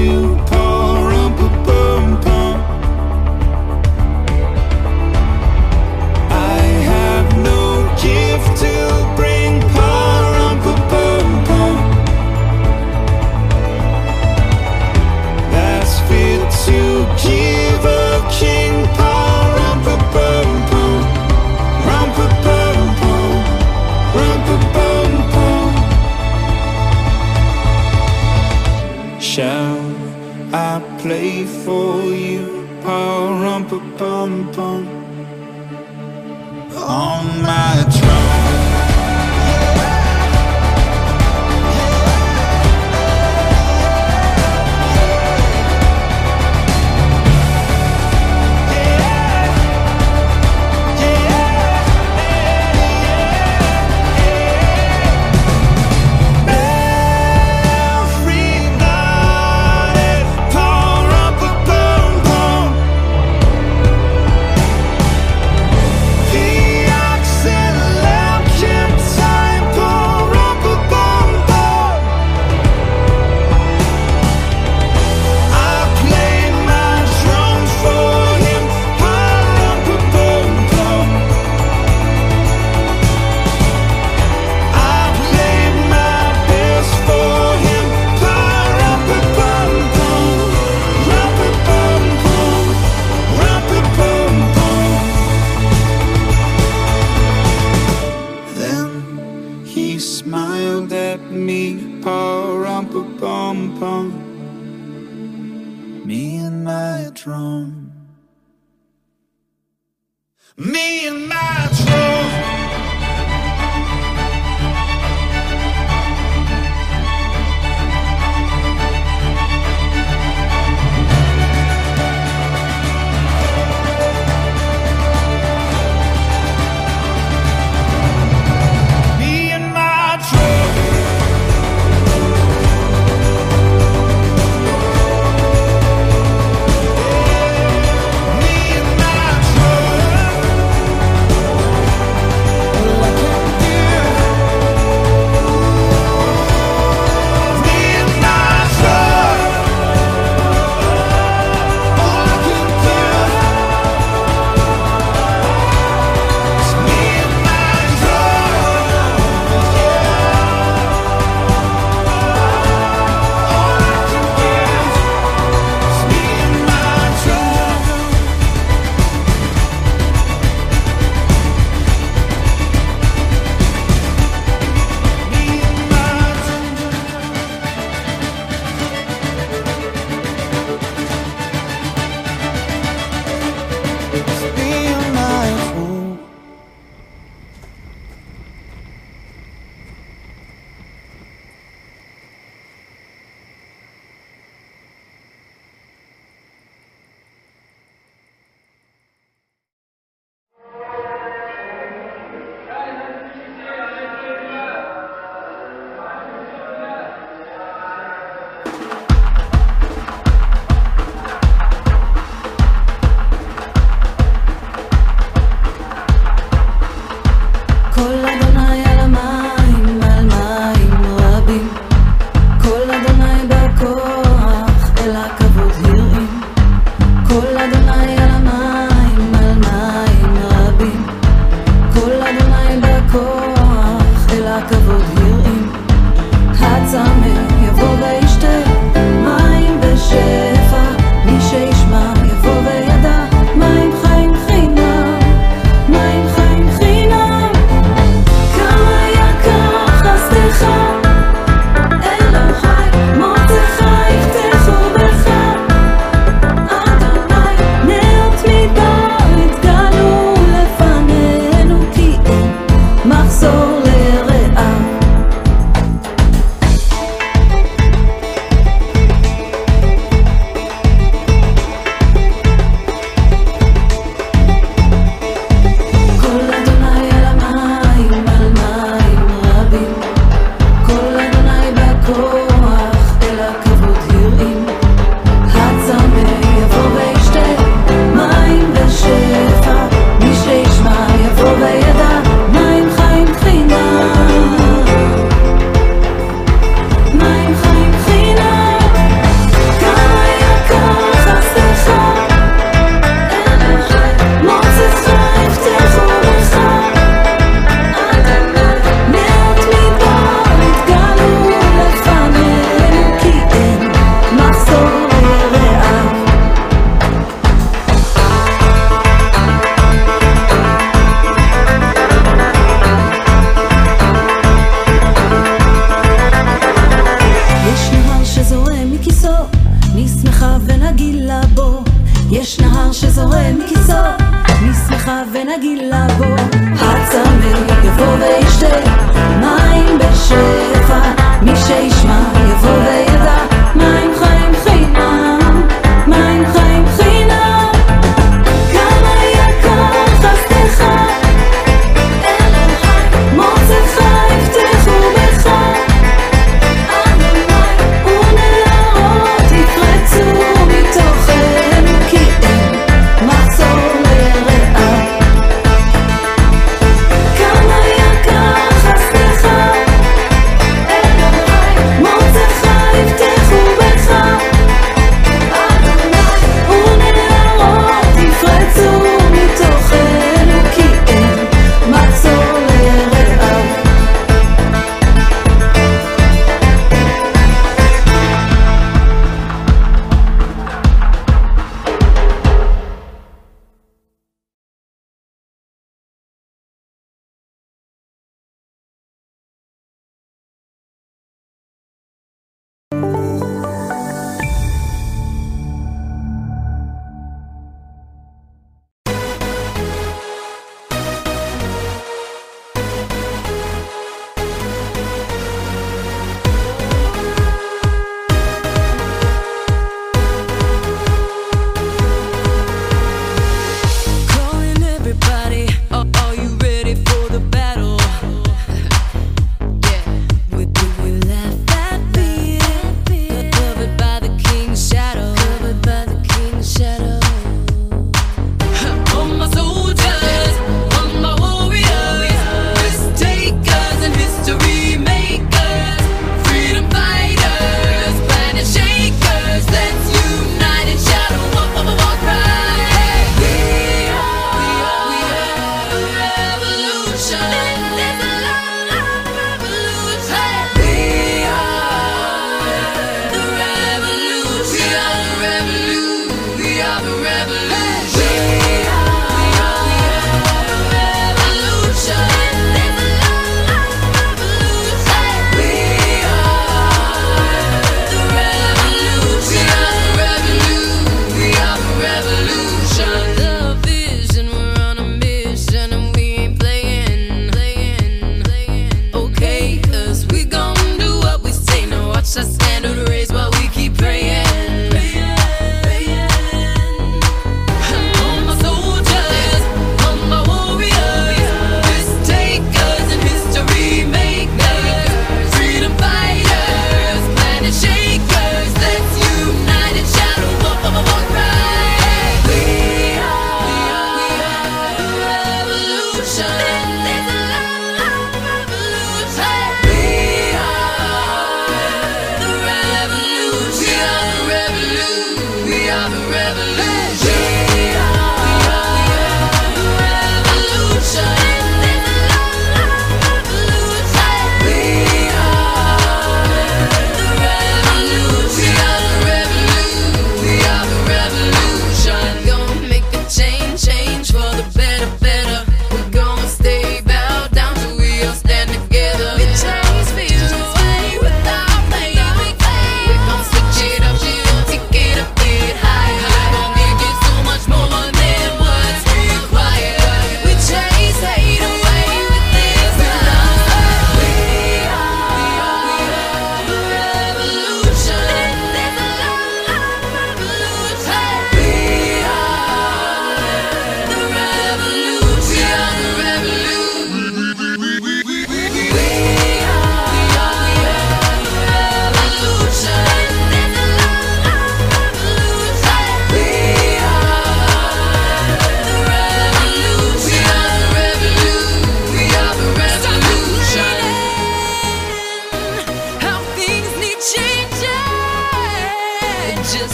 boy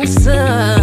rising sun.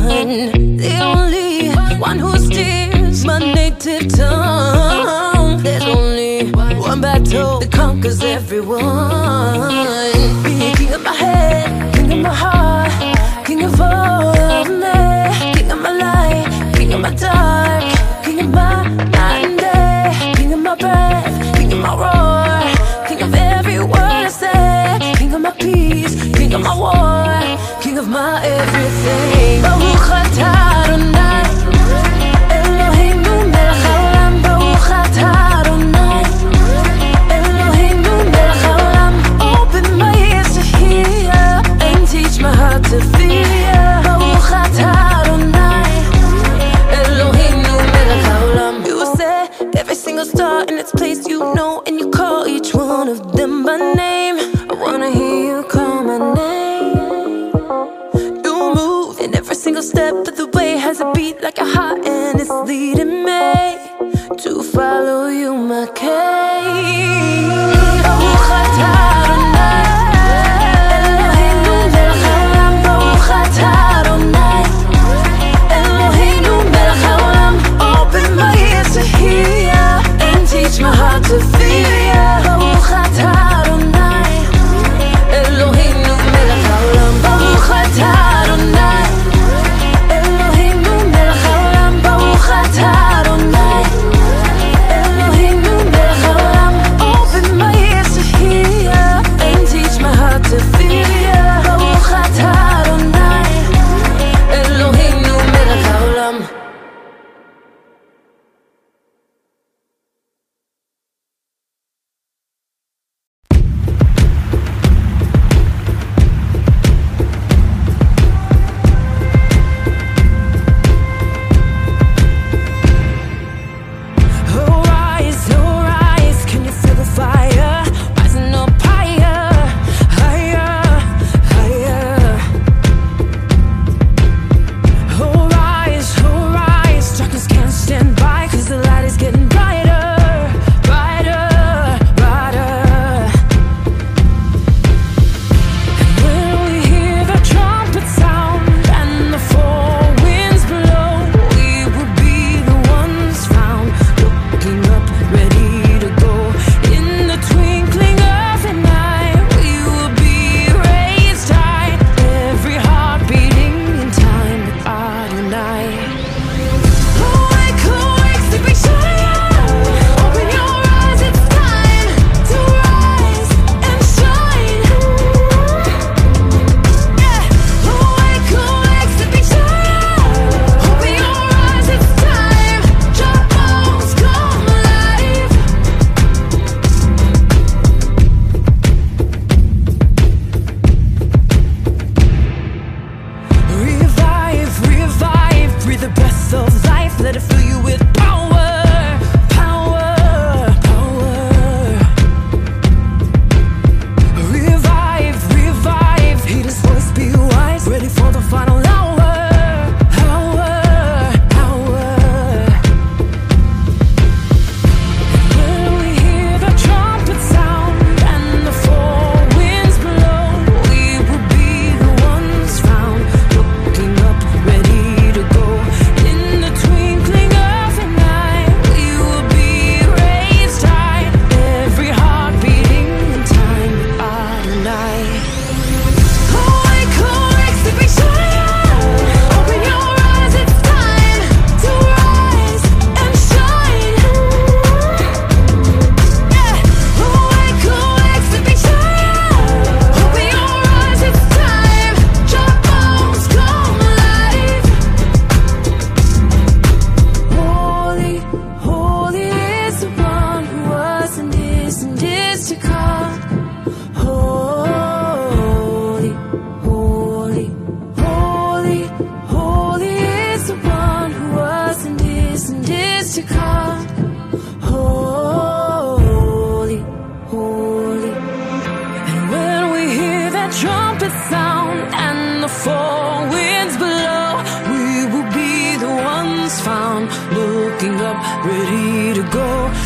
Up ready to go.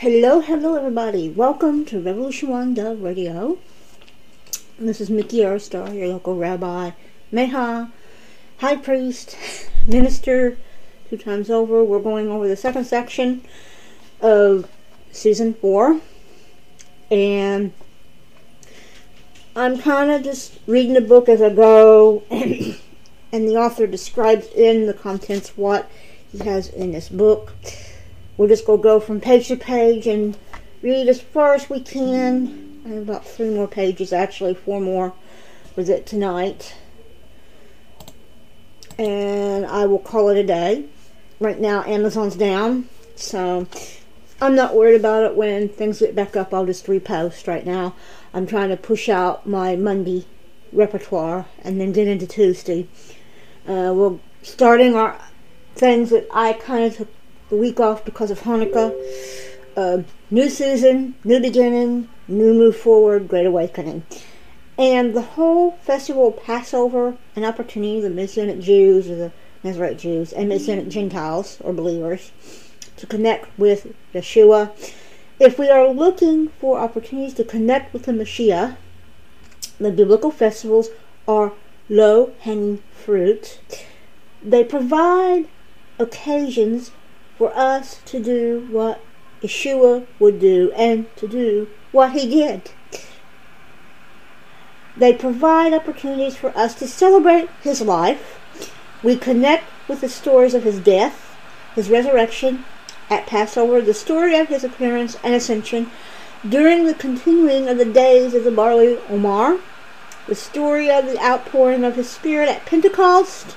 Hello, hello, everybody. Welcome to Revolution One Dove Radio. This is Mickey Erstar, your local rabbi, Meha, high priest, minister, two times over. We're going over the second section of season four, and I'm kind of just reading the book as I go, and the author describes in the contents what he has in this book. We'll just going to go from page to page and read as far as we can. I have about three more pages, actually, four more with it tonight. And I will call it a day. Right now, Amazon's down, so I'm not worried about it. When things get back up, I'll just repost. Right now, I'm trying to push out my Monday repertoire and then get into Tuesday. Uh, we're starting our things that I kind of took the week off because of Hanukkah. Uh, new season, new beginning, new move forward, great awakening. And the whole festival of Passover, an opportunity the Messianic Jews or the Nazarite Jews and Messianic Gentiles or believers to connect with Yeshua. If we are looking for opportunities to connect with the Messiah, the biblical festivals are low hanging fruit. They provide occasions for us to do what Yeshua would do and to do what he did. They provide opportunities for us to celebrate his life. We connect with the stories of his death, his resurrection at Passover, the story of his appearance and ascension during the continuing of the days of the barley Omer, the story of the outpouring of his spirit at Pentecost,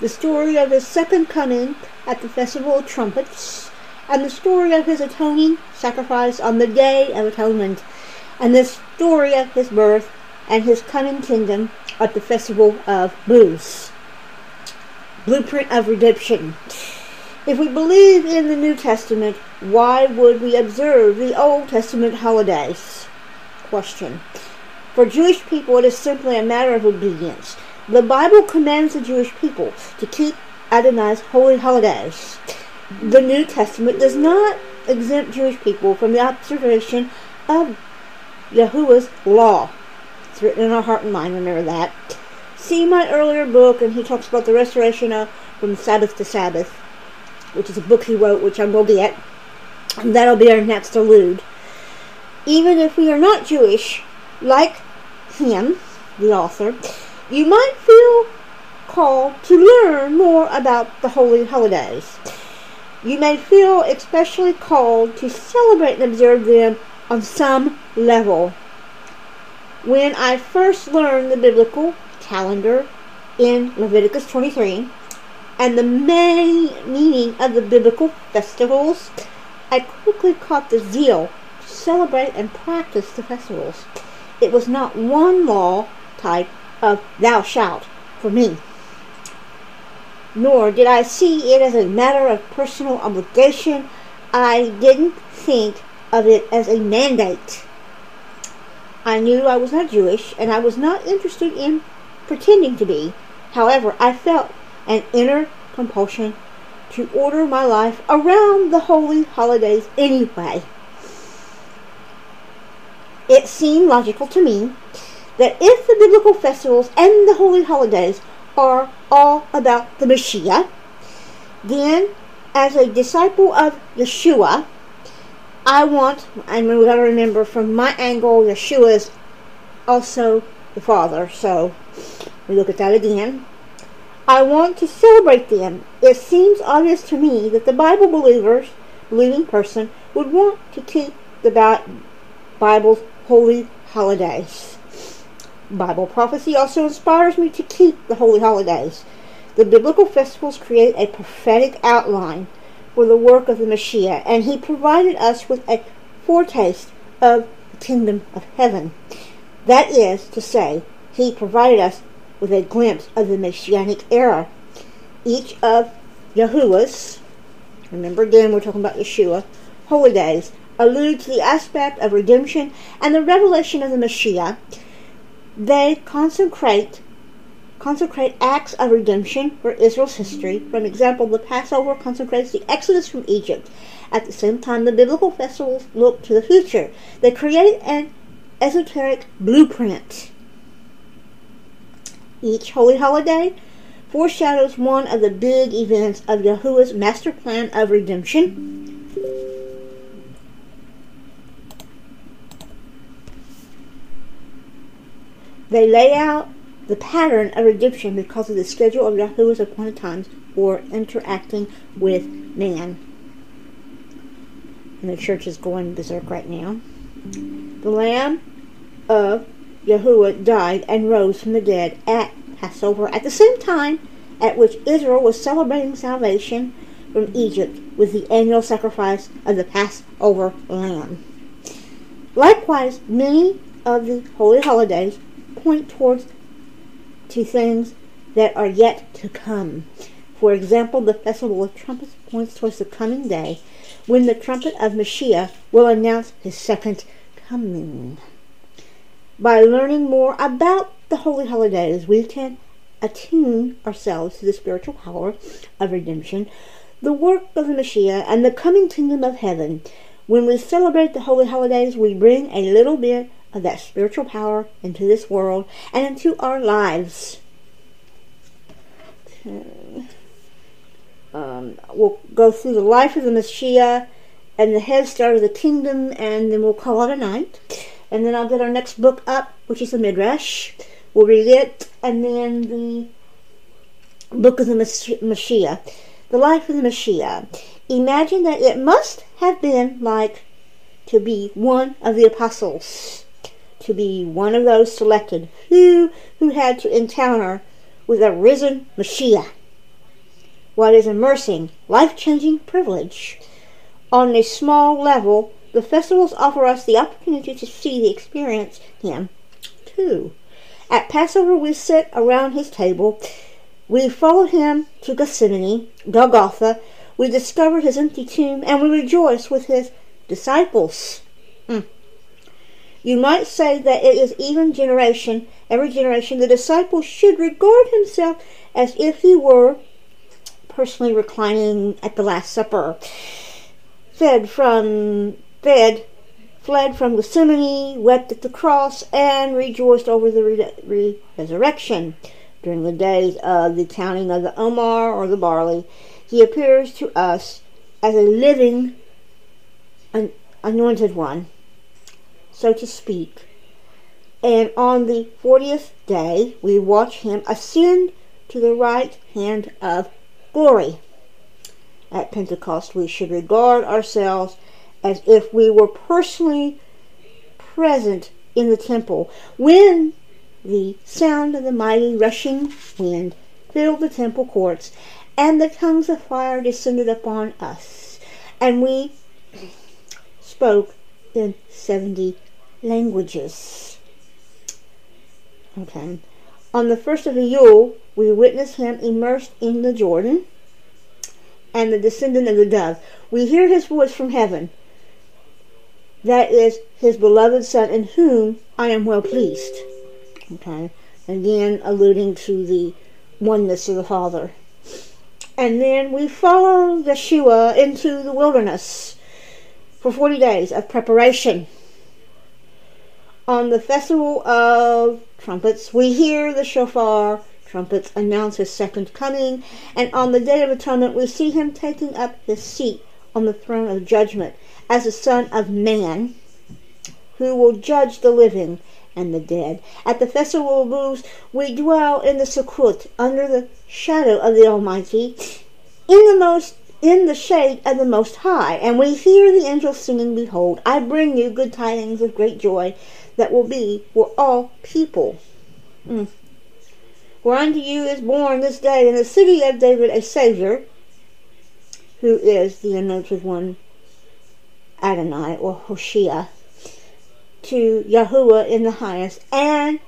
the story of his second coming at the Festival of Trumpets, and the story of his atoning sacrifice on the Day of Atonement, and the story of his birth and his coming kingdom at the Festival of Booths. Blueprint of Redemption. If we believe in the New Testament, why would we observe the Old Testament holidays? Question. For Jewish people, it is simply a matter of obedience. The Bible commands the Jewish people to keep Adonai's holy holidays. The New Testament does not exempt Jewish people from the observation of Yahuwah's law. It's written in our heart and mind, remember that. See my earlier book, and he talks about the restoration of from Sabbath to Sabbath, which is a book he wrote, which I will be get. And that'll be our next allude. Even if we are not Jewish, like him, the author, you might feel called to learn more about the holy holidays. You may feel especially called to celebrate and observe them on some level. When I first learned the biblical calendar in Leviticus 23 and the main meaning of the biblical festivals, I quickly caught the zeal to celebrate and practice the festivals. It was not one law type of thou shalt for me. Nor did I see it as a matter of personal obligation. I didn't think of it as a mandate. I knew I was not Jewish, and I was not interested in pretending to be. However, I felt an inner compulsion to order my life around the holy holidays anyway. It seemed logical to me that if the biblical festivals and the holy holidays are all about the Messiah, then as a disciple of Yeshua, I want, and we gotta remember from my angle, Yeshua is also the Father, so we look at that again. I want to celebrate them. It seems obvious to me that the Bible believers, believing person, would want to keep the Bible's holy holidays. Bible prophecy also inspires me to keep the holy holidays. The biblical festivals create a prophetic outline for the work of the Messiah, and he provided us with a foretaste of the kingdom of heaven. That is to say, he provided us with a glimpse of the Messianic era. Each of Yahuwah's, remember again we're talking about Yeshua, holy days, allude to the aspect of redemption and the revelation of the Messiah. They consecrate consecrate acts of redemption for Israel's history. For example, the Passover consecrates the exodus from Egypt. At the same time, the biblical festivals look to the future. They create an esoteric blueprint. Each holy holiday foreshadows one of the big events of Yahuwah's master plan of redemption. They lay out the pattern of redemption because of the schedule of Yahuwah's appointed times for interacting with man. And the church is going berserk right now. The Lamb of Yahuwah died and rose from the dead at Passover at the same time at which Israel was celebrating salvation from Egypt with the annual sacrifice of the Passover lamb. Likewise, many of the holy holidays point towards to things that are yet to come. For example, the Festival of Trumpets points towards the coming day when the trumpet of Messiah will announce his second coming. By learning more about the holy holidays, we can attune ourselves to the spiritual power of redemption, the work of the Messiah, and the coming kingdom of heaven. When we celebrate the holy holidays, we bring a little bit of that spiritual power into this world and into our lives. Um, we'll go through the life of the Messiah and the head start of the kingdom, and then we'll call it a night. And then I'll get our next book up, which is the Midrash. We'll read it, and then the book of the Messiah, the life of the Messiah. Imagine that it must have been like to be one of the apostles, to be one of those selected who who had to encounter with a risen Messiah. What is immersing, life-changing privilege. On a small level, the festivals offer us the opportunity to see the experience him too. At Passover, we sit around his table. We follow him to Gethsemane, Golgotha. We discover his empty tomb, and we rejoice with his disciples. Hmm. You might say that it is even generation, every generation, the disciple should regard himself as if he were personally reclining at the Last Supper, fed from fed fled from Gethsemane, wept at the cross, and rejoiced over the re- re- resurrection. During the days of the counting of the Omer or the barley, he appears to us as a living, an anointed one, so to speak. And on the fortieth day, we watch him ascend to the right hand of glory. At Pentecost, we should regard ourselves as if we were personally present in the temple when the sound of the mighty rushing wind filled the temple courts and the tongues of fire descended upon us and we spoke in 70 languages. Okay. On the first of Elul, we witness him immersed in the Jordan and the descendant of the dove. We hear his voice from heaven. That is his beloved Son, in whom I am well pleased. Okay. Again, alluding to the oneness of the Father. And then we follow Yeshua into the wilderness for 40 days of preparation. On the festival of trumpets, we hear the shofar trumpets announce his second coming, and on the day of atonement, we see him taking up his seat on the throne of judgment as the Son of Man, who will judge the living and the dead. At the festival of booths, we dwell in the Sukkot under the shadow of the Almighty, in the most in the shade of the Most High, and we hear the angels singing, Behold, I bring you good tidings of great joy that will be for all people. Mm. For unto you is born this day in the city of David a Savior, who is the anointed one, Adonai or Hoshea, to Yahuwah in the highest, and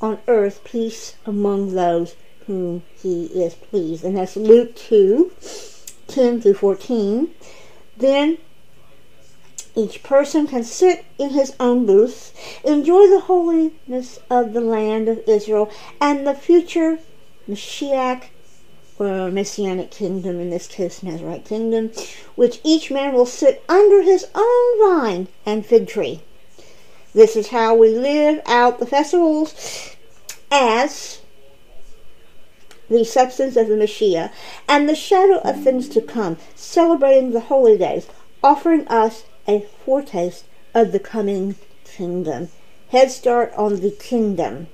on earth peace among those whom he is pleased. And that's Luke 2, 10 through 14. Then each person can sit in his own booth, enjoy the holiness of the land of Israel and the future Mashiach or Messianic kingdom, in this case Nazarite kingdom, which each man will sit under his own vine and fig tree. This is how we live out the festivals as the substance of the Messiah and the shadow of things to come, celebrating the holy days, offering us a foretaste of the coming kingdom. Head start on the kingdom.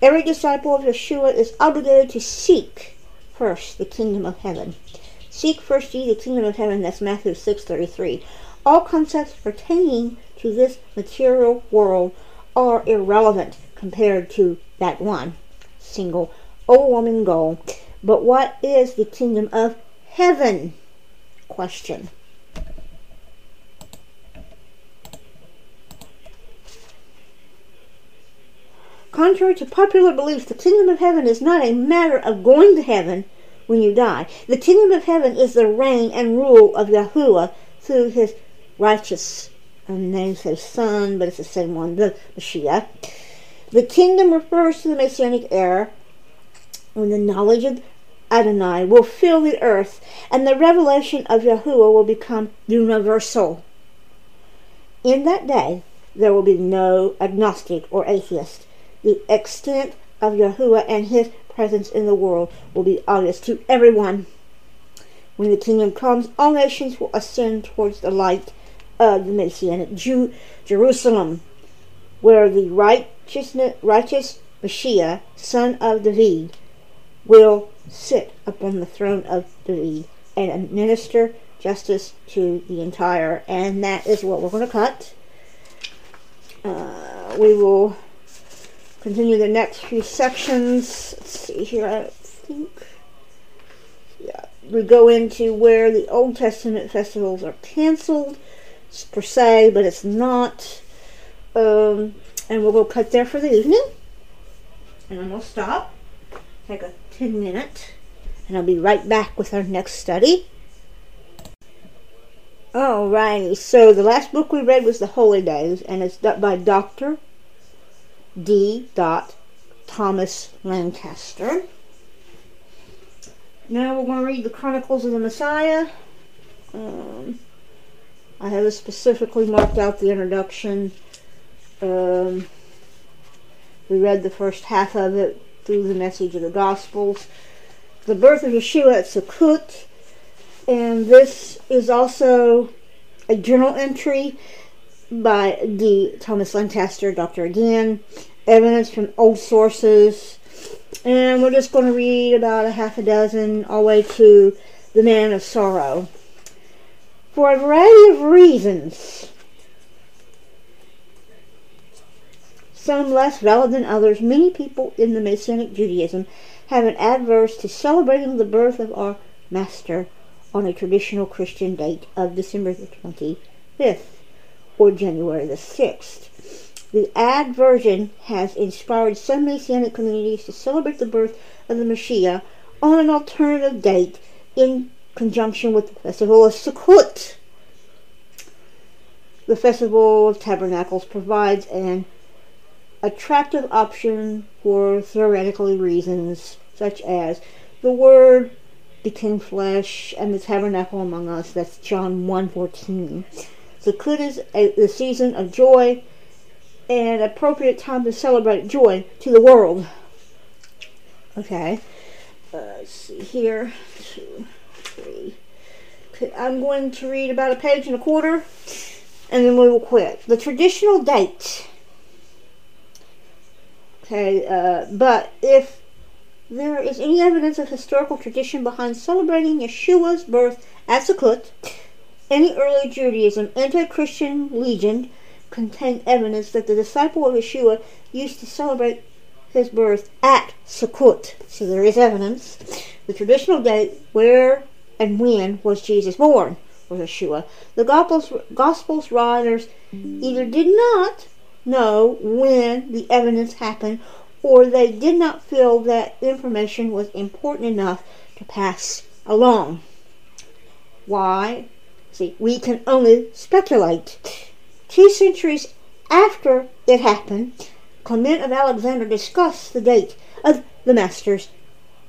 Every disciple of Yeshua is obligated to seek first the kingdom of heaven. Seek first ye the kingdom of heaven, that's Matthew 6.33. All concepts pertaining to this material world are irrelevant compared to that one single overwhelming goal. But what is the kingdom of heaven? Question. Contrary to popular belief, the kingdom of heaven is not a matter of going to heaven when you die. The kingdom of heaven is the reign and rule of Yahuwah through his righteous, um, name says son, but it's the same one, the Messiah. The kingdom refers to the Messianic era when the knowledge of Adonai will fill the earth and the revelation of Yahuwah will become universal. In that day, there will be no agnostic or atheist. The extent of Yahuwah and his presence in the world will be obvious to everyone. When the kingdom comes, all nations will ascend towards the light of the Messianic Jew, Jerusalem, where the righteous, righteous Mashiach, son of David, will sit upon the throne of David and administer justice to the entire. And that is what we're going to cut. Uh, we will continue the next few sections. Let's see here. I think. Yeah, we go into where the Old Testament festivals are canceled per se, but it's not. Um, and we'll go cut there for the evening. And then we'll stop. Take a 10 minute. And I'll be right back with our next study. Alrighty, so the last book we read was The Holy Days, and it's by Dr. D. Thomas Lancaster. Now we're going to read the Chronicles of the Messiah. Um, I have specifically marked out the introduction. Um, we read the first half of it through the message of the Gospels. The birth of Yeshua at Sukkot, and this is also a journal entry by D. Thomas Lancaster, Doctor again, evidence from old sources, and we're just going to read about a half a dozen all the way to the Man of Sorrow. For a variety of reasons, some less valid than others, many people in the Messianic Judaism have an adverse to celebrating the birth of our Master on a traditional Christian date of December the 25th or January the 6th. The adversion has inspired some Messianic communities to celebrate the birth of the Messiah on an alternative date in conjunction with the festival of Sukkot. The Festival of Tabernacles provides an attractive option for theoretical reasons, such as the Word became flesh and the tabernacle among us. That's John 1.14. Is a, the season of joy and appropriate time to celebrate joy to the world. Okay. Uh, see here. Two, three. I'm going to read about a page and a quarter, and then we will quit. The traditional date. Okay, uh, but if there is any evidence of historical tradition behind celebrating Yeshua's birth at Sukkot, any early Judaism anti-Christian legend contained evidence that the disciple of Yeshua used to celebrate his birth at Sukkot. So there is evidence. The traditional date where and when was Jesus born was Yeshua. The Gospels, Gospels writers either did not know when the evidence happened or they did not feel that information was important enough to pass along. Why? See, we can only speculate. Two centuries after it happened, Clement of Alexandria discussed the date of the Master's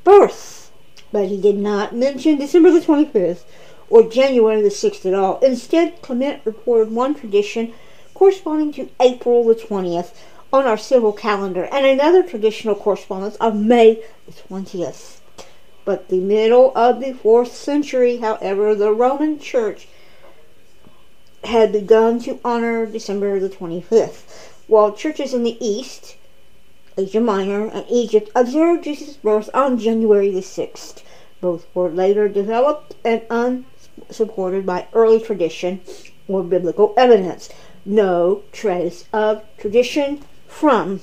birth, but he did not mention December the 25th or January the 6th at all. Instead, Clement reported one tradition corresponding to April the 20th on our civil calendar and another traditional correspondence of May the 20th. But the middle of the 4th century, however, the Roman Church had begun to honor December the 25th, while churches in the East, Asia Minor, and Egypt observed Jesus' birth on January the 6th. Both were later developed and unsupported by early tradition or biblical evidence. No trace of tradition from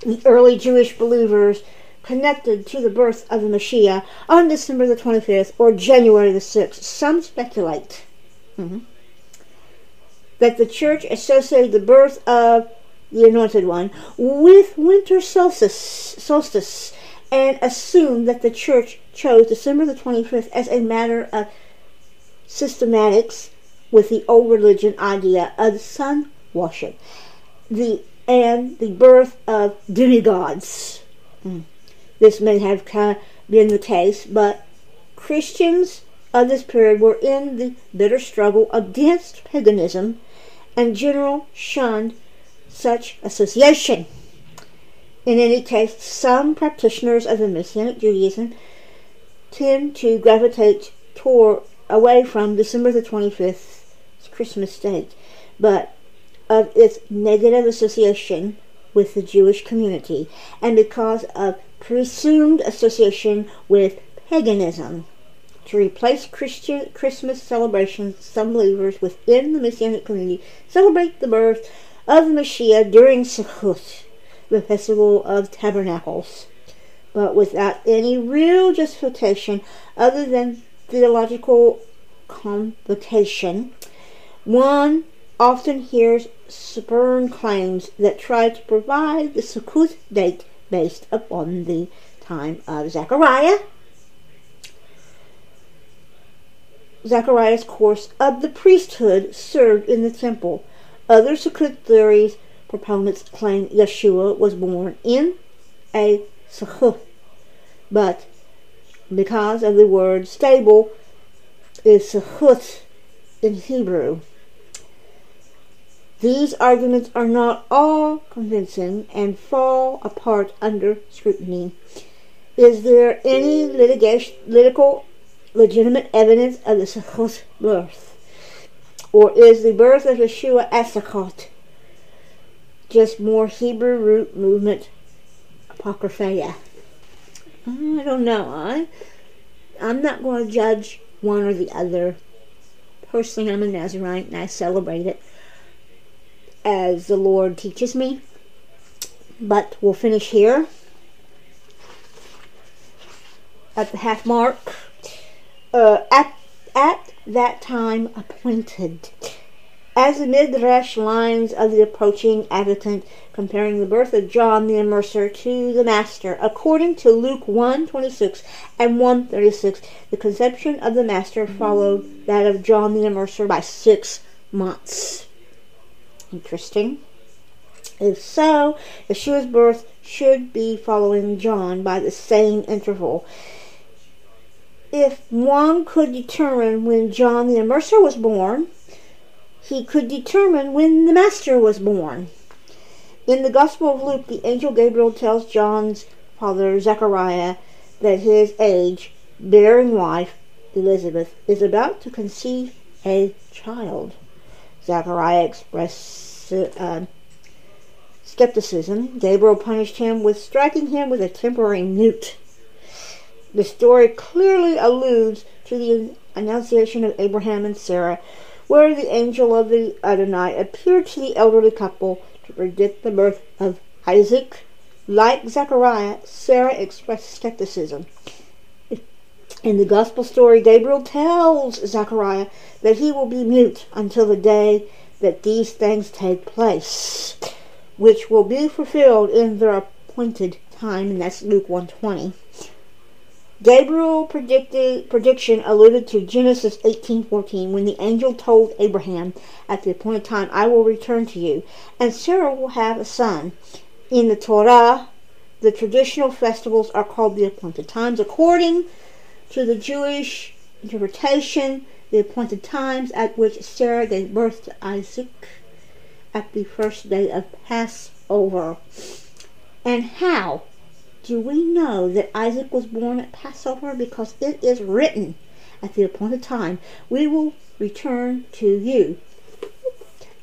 the early Jewish believers connected to the birth of the Messiah on December the 25th or January the 6th. Some speculate mhm, that the church associated the birth of the Anointed One with winter solstice, solstice and assumed that the church chose December the 25th as a matter of systematics with the old religion idea of sun worship the and the birth of demigods. Mm. This may have kind of been the case, but Christians of this period were in the bitter struggle against paganism and general shunned such association. In any case, some practitioners of the Messianic Judaism tend to gravitate toward away from December the 25th Christmas date, but of its negative association with the Jewish community and because of presumed association with paganism. To replace Christian Christmas celebrations, some believers within the Messianic community celebrate the birth of the Messiah during Sukkot, the festival of tabernacles, but without any real justification other than theological convocation. One often hears spurn claims that try to provide the Sukkot date based upon the time of Zechariah. Zechariah's course of the priesthood served in the temple. Other Sukkot theories proponents claim Yeshua was born in a Sukkot, but because of the word stable is Sukkot in Hebrew. These arguments are not all convincing and fall apart under scrutiny. Is there any litigation, legitimate evidence of the Sukkot birth? Or is the birth of Yeshua at Sukkot just more Hebrew root movement apocrypha? Mm, I don't know. I, I'm not going to judge one or the other. Personally, I'm a Nazarite and I celebrate it as the Lord teaches me. But we'll finish here at the half mark. Uh, at, at that time appointed. As the Midrash lines of the approaching advent, comparing the birth of John the Immerser to the Master, according to Luke 1:26 and 1:36, the conception of the Master followed that of John the Immerser by six months. Interesting. If so, the Yeshua's birth should be following John by the same interval. If one could determine when John the Immerser was born, he could determine when the Master was born. In the Gospel of Luke, the angel Gabriel tells John's father, Zechariah, that his age bearing wife, Elizabeth, is about to conceive a child. Zechariah expressed uh, skepticism. Gabriel punished him with striking him with a temporary newt. The story clearly alludes to the annunciation of Abraham and Sarah, where the angel of the Adonai appeared to the elderly couple to predict the birth of Isaac. Like Zechariah, Sarah expressed skepticism. In the gospel story, Gabriel tells Zechariah that he will be mute until the day that these things take place, which will be fulfilled in their appointed time, and that's Luke 120. Gabriel predicted prediction alluded to Genesis 18:14 when the angel told Abraham at the appointed time I will return to you and Sarah will have a son. In the Torah, the traditional festivals are called the appointed times according to the Jewish interpretation, the appointed times at which Sarah gave birth to Isaac at the first day of Passover. And how do we know that Isaac was born at Passover? Because it is written at the appointed time, we will return to you,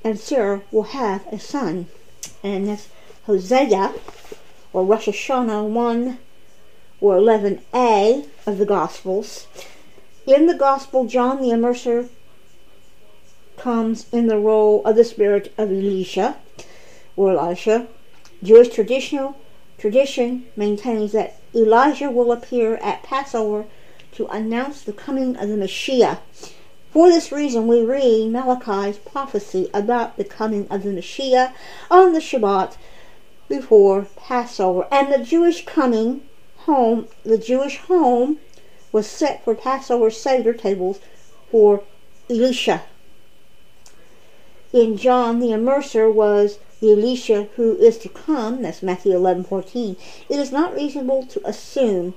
and Sarah will have a son. And that's Hosea, or Rosh Hashanah 1 or 11a of the Gospels. In the Gospel, John the Immerser comes in the role of the spirit of Elisha, or Elisha. Jewish traditional Tradition maintains that Elijah will appear at Passover to announce the coming of the Messiah. For this reason, we read Malachi's prophecy about the coming of the Messiah on the Shabbat before Passover. And the Jewish coming home, the Jewish home was set for Passover Seder tables for Elisha. In John, the immerser was the Elisha who is to come, that's Matthew 11:14, it is not reasonable to assume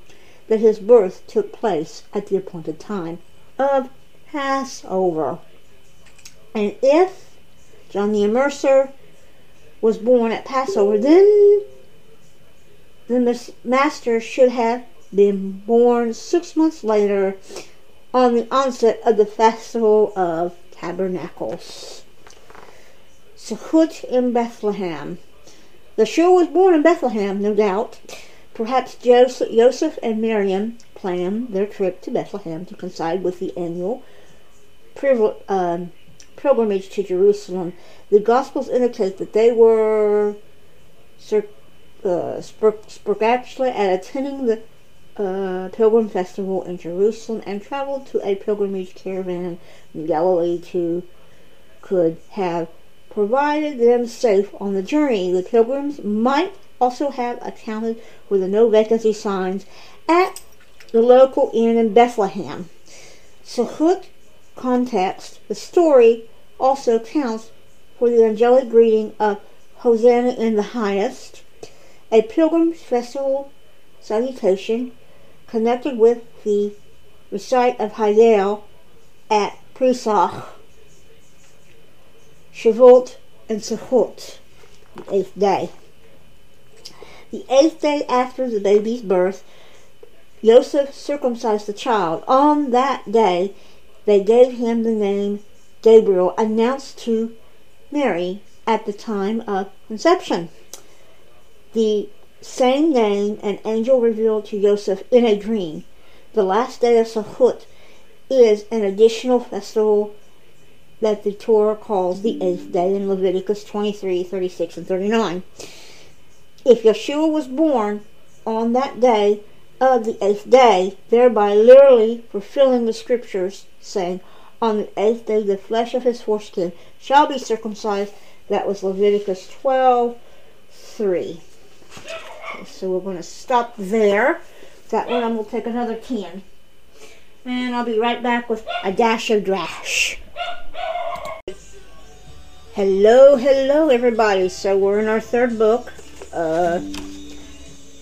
that his birth took place at the appointed time of Passover. And if John the Immerser was born at Passover, then the master should have been born six months later on the onset of the festival of tabernacles. Sukkot in Bethlehem. Yeshua was born in Bethlehem, no doubt. Perhaps Joseph, and Miriam planned their trip to Bethlehem to coincide with the annual um, pilgrimage to Jerusalem. The Gospels indicate that they were cir- uh, sporadic at attending the uh, pilgrim festival in Jerusalem and traveled to a pilgrimage caravan in Galilee to could have provided them safe on the journey. The pilgrims might also have accounted for the no vacancy signs at the local inn in Bethlehem. Sukkot context, the story also accounts for the angelic greeting of Hosanna in the highest, a pilgrim festival salutation connected with the recite of Hallel at Pesach. Shavuot, and Sukkot, the eighth day. The eighth day after the baby's birth, Joseph circumcised the child. On that day, they gave him the name Gabriel, announced to Mary at the time of conception. The same name an angel revealed to Joseph in a dream. The last day of Sukkot is an additional festival that the Torah calls the eighth day in Leviticus 23, 36, and 39. If Yeshua was born on that day of the eighth day, thereby literally fulfilling the scriptures, saying, On the eighth day the flesh of his foreskin shall be circumcised, that was Leviticus 12, 3. So we're going to stop there. That one, going to take another can. And I'll be right back with a dash of drash. Hello, hello, everybody. So we're in our third book, uh,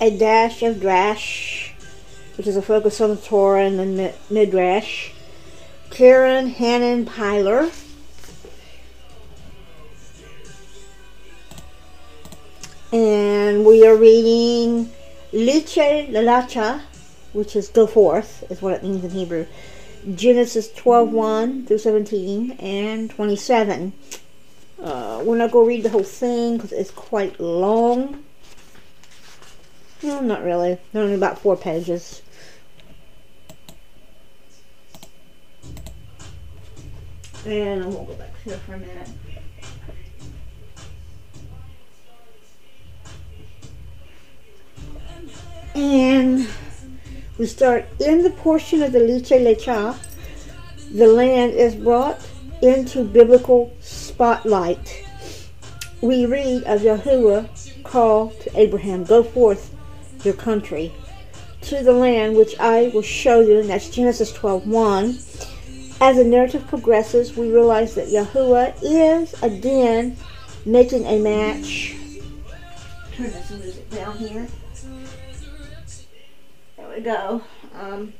A Dash of Drash, which is a focus on the Torah and the Midrash. Karen Hannon Pyler. And we are reading Lech Lecha, which is go forth, is what it means in Hebrew. Genesis 12 1 through 17 and 27. Uh, we're not going to read the whole thing because it's quite long. No, not really. They're only about four pages. And going to go back here for a minute. And we start in the portion of the Lech Lecha. The land is brought into biblical spotlight. We read of Yahuwah call to Abraham, Go forth your country to the land which I will show you, and that's Genesis 12 1. As the narrative progresses, we realize that Yahuwah is again making a match. Turn this music down here. There we go. Um,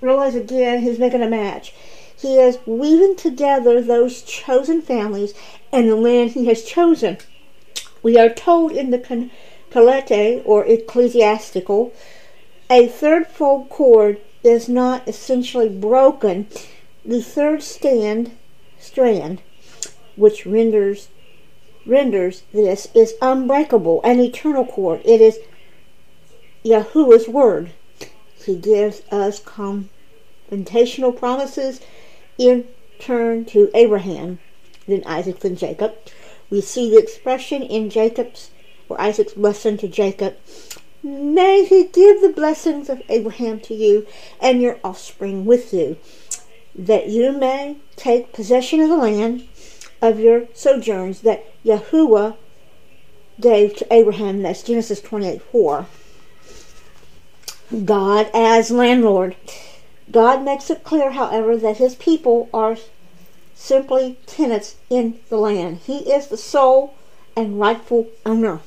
realize again he's making a match. He is weaving together those chosen families and the land he has chosen. We are told in the con- Kohelet or Ecclesiastes, a third-fold cord is not essentially broken. The third stand strand, which renders renders this is unbreakable, an eternal cord. It is Yahuwah's word. He gives us confrontational promises in turn to Abraham, then Isaac, then Jacob. We see the expression in Jacob's or Isaac's blessing to Jacob. May he give the blessings of Abraham to you and your offspring with you, that you may take possession of the land of your sojourns that Yahuwah gave to Abraham. That's Genesis 28 4. God as landlord. God makes it clear, however, that his people are simply tenants in the land. He is the sole and rightful owner.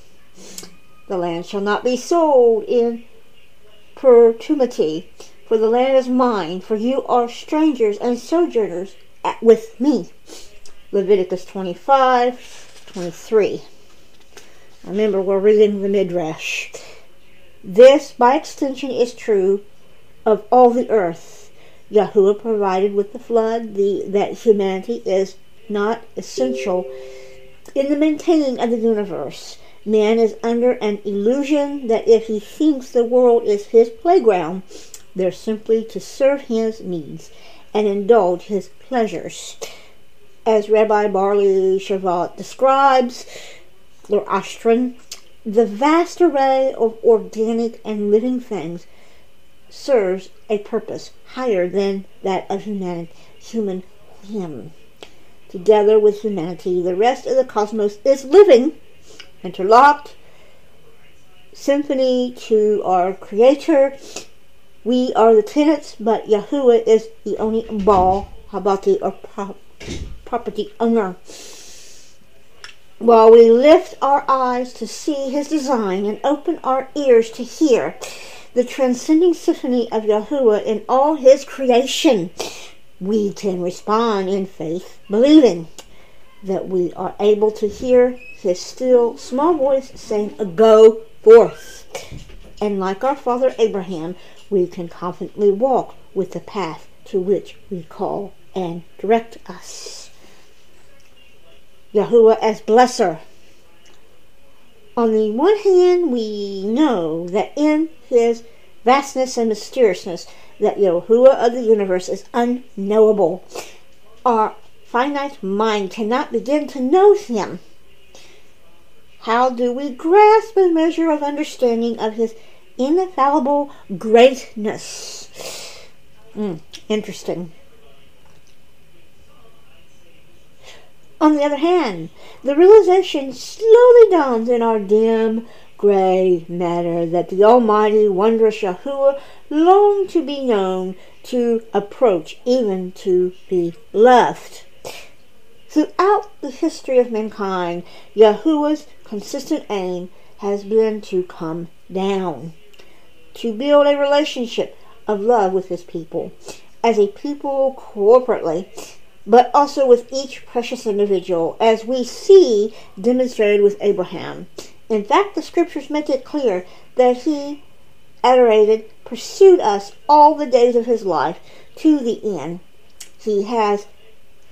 The land shall not be sold in perpetuity, for the land is mine, for you are strangers and sojourners at, with me. Leviticus 25, 23. Remember, we're reading the Midrash. This, by extension, is true of all the earth. Yahuwah provided with the flood the, that humanity is not essential in the maintaining of the universe. Man is under an illusion that if he thinks the world is his playground, they're simply to serve his needs and indulge his pleasures. As Rabbi Barley Shavat describes, or Ostrin, the vast array of organic and living things serves a purpose higher than that of human, human whim. Together with humanity, the rest of the cosmos is living, interlocked, symphony to our Creator. We are the tenants, but Yahuwah is the only ball, habati, or uh, pro- property owner. While we lift our eyes to see His design and open our ears to hear the transcending symphony of Yahuwah in all His creation, we can respond in faith, believing that we are able to hear His still small voice saying, Go forth. And like our father Abraham, we can confidently walk with the path to which we call and direct us. Yahuwah as blesser. On the one hand, we know that in his vastness and mysteriousness, that Yahuwah of the universe is unknowable. Our finite mind cannot begin to know him. How do we grasp a measure of understanding of his infallible greatness? Hmm, interesting. On the other hand, the realization slowly dawns in our dim, gray matter that the Almighty, wondrous Yahuwah longed to be known, to approach, even to be loved. Throughout the history of mankind, Yahuwah's consistent aim has been to come down, to build a relationship of love with his people. As a people corporately, but also with each precious individual, as we see demonstrated with Abraham. In fact, the scriptures make it clear that he adorated, pursued us all the days of his life to the end. He has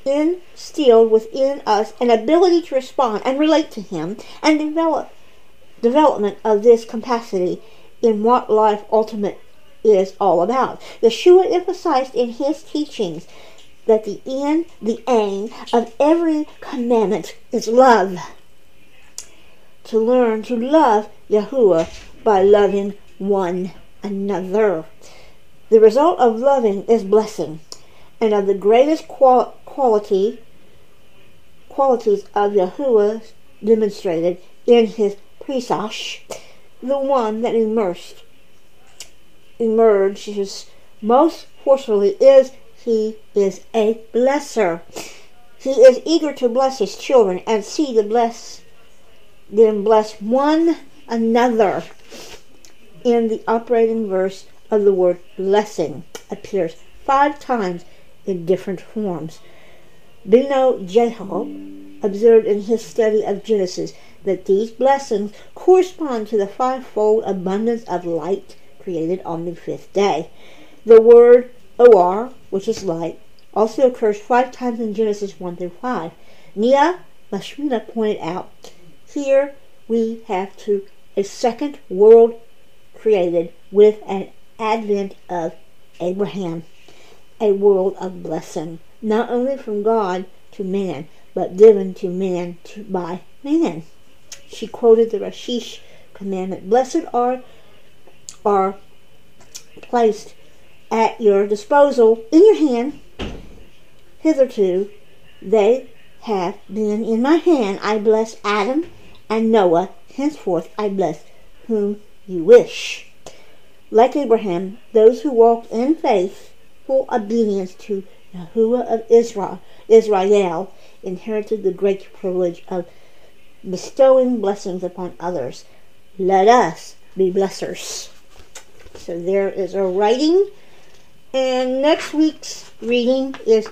instilled within us an ability to respond and relate to him and develop development of this capacity in what life ultimate is all about. Yeshua emphasized in his teachings that the end, the aim of every commandment is love. To learn to love Yahuwah by loving one another. The result of loving is blessing, and of the greatest qual- quality qualities of Yahuwah demonstrated in his Presash, the one that immersed emerges most forcefully is he is a blesser. He is eager to bless his children and see the bless them bless one another. In the operating verse of the word blessing appears five times in different forms. Benno Jacob observed in his study of Genesis that these blessings correspond to the fivefold abundance of light created on the fifth day. The word or, which is light, also occurs five times in Genesis 1 through 5. Nia Mashmina pointed out here we have to a second world created with an advent of Abraham, a world of blessing, not only from God to man, but given to man to, by man. She quoted the Rashish commandment, Blessed are are placed at your disposal in your hand. Hitherto they have been in my hand. I bless Adam and Noah. Henceforth I bless whom you wish. Like Abraham, those who walked in faith, faithful obedience to Yahuwah of Israel, Israel inherited the great privilege of bestowing blessings upon others. Let us be blessers. So there is a writing. And next week's reading is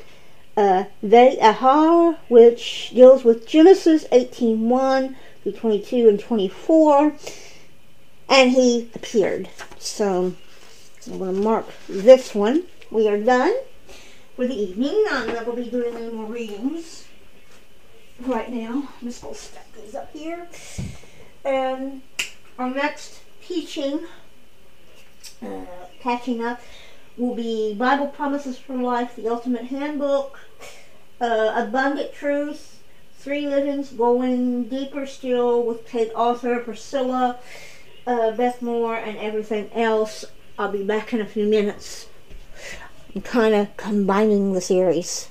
uh, Vayera, which deals with Genesis 18.1 through 22 and 24. And he appeared. So I'm going to mark this one. We are done for the evening. I'm not going to be doing any more readings right now. I'm just going to stack these up here. And our next teaching, uh, catching up, will be Bible Promises for Life, the Ultimate Handbook, uh, Abundant Truth, Three Livings, Going Deeper Still with Kay Arthur, Priscilla, uh, Beth Moore, and everything else. I'll be back in a few minutes. I'm kind of combining the series.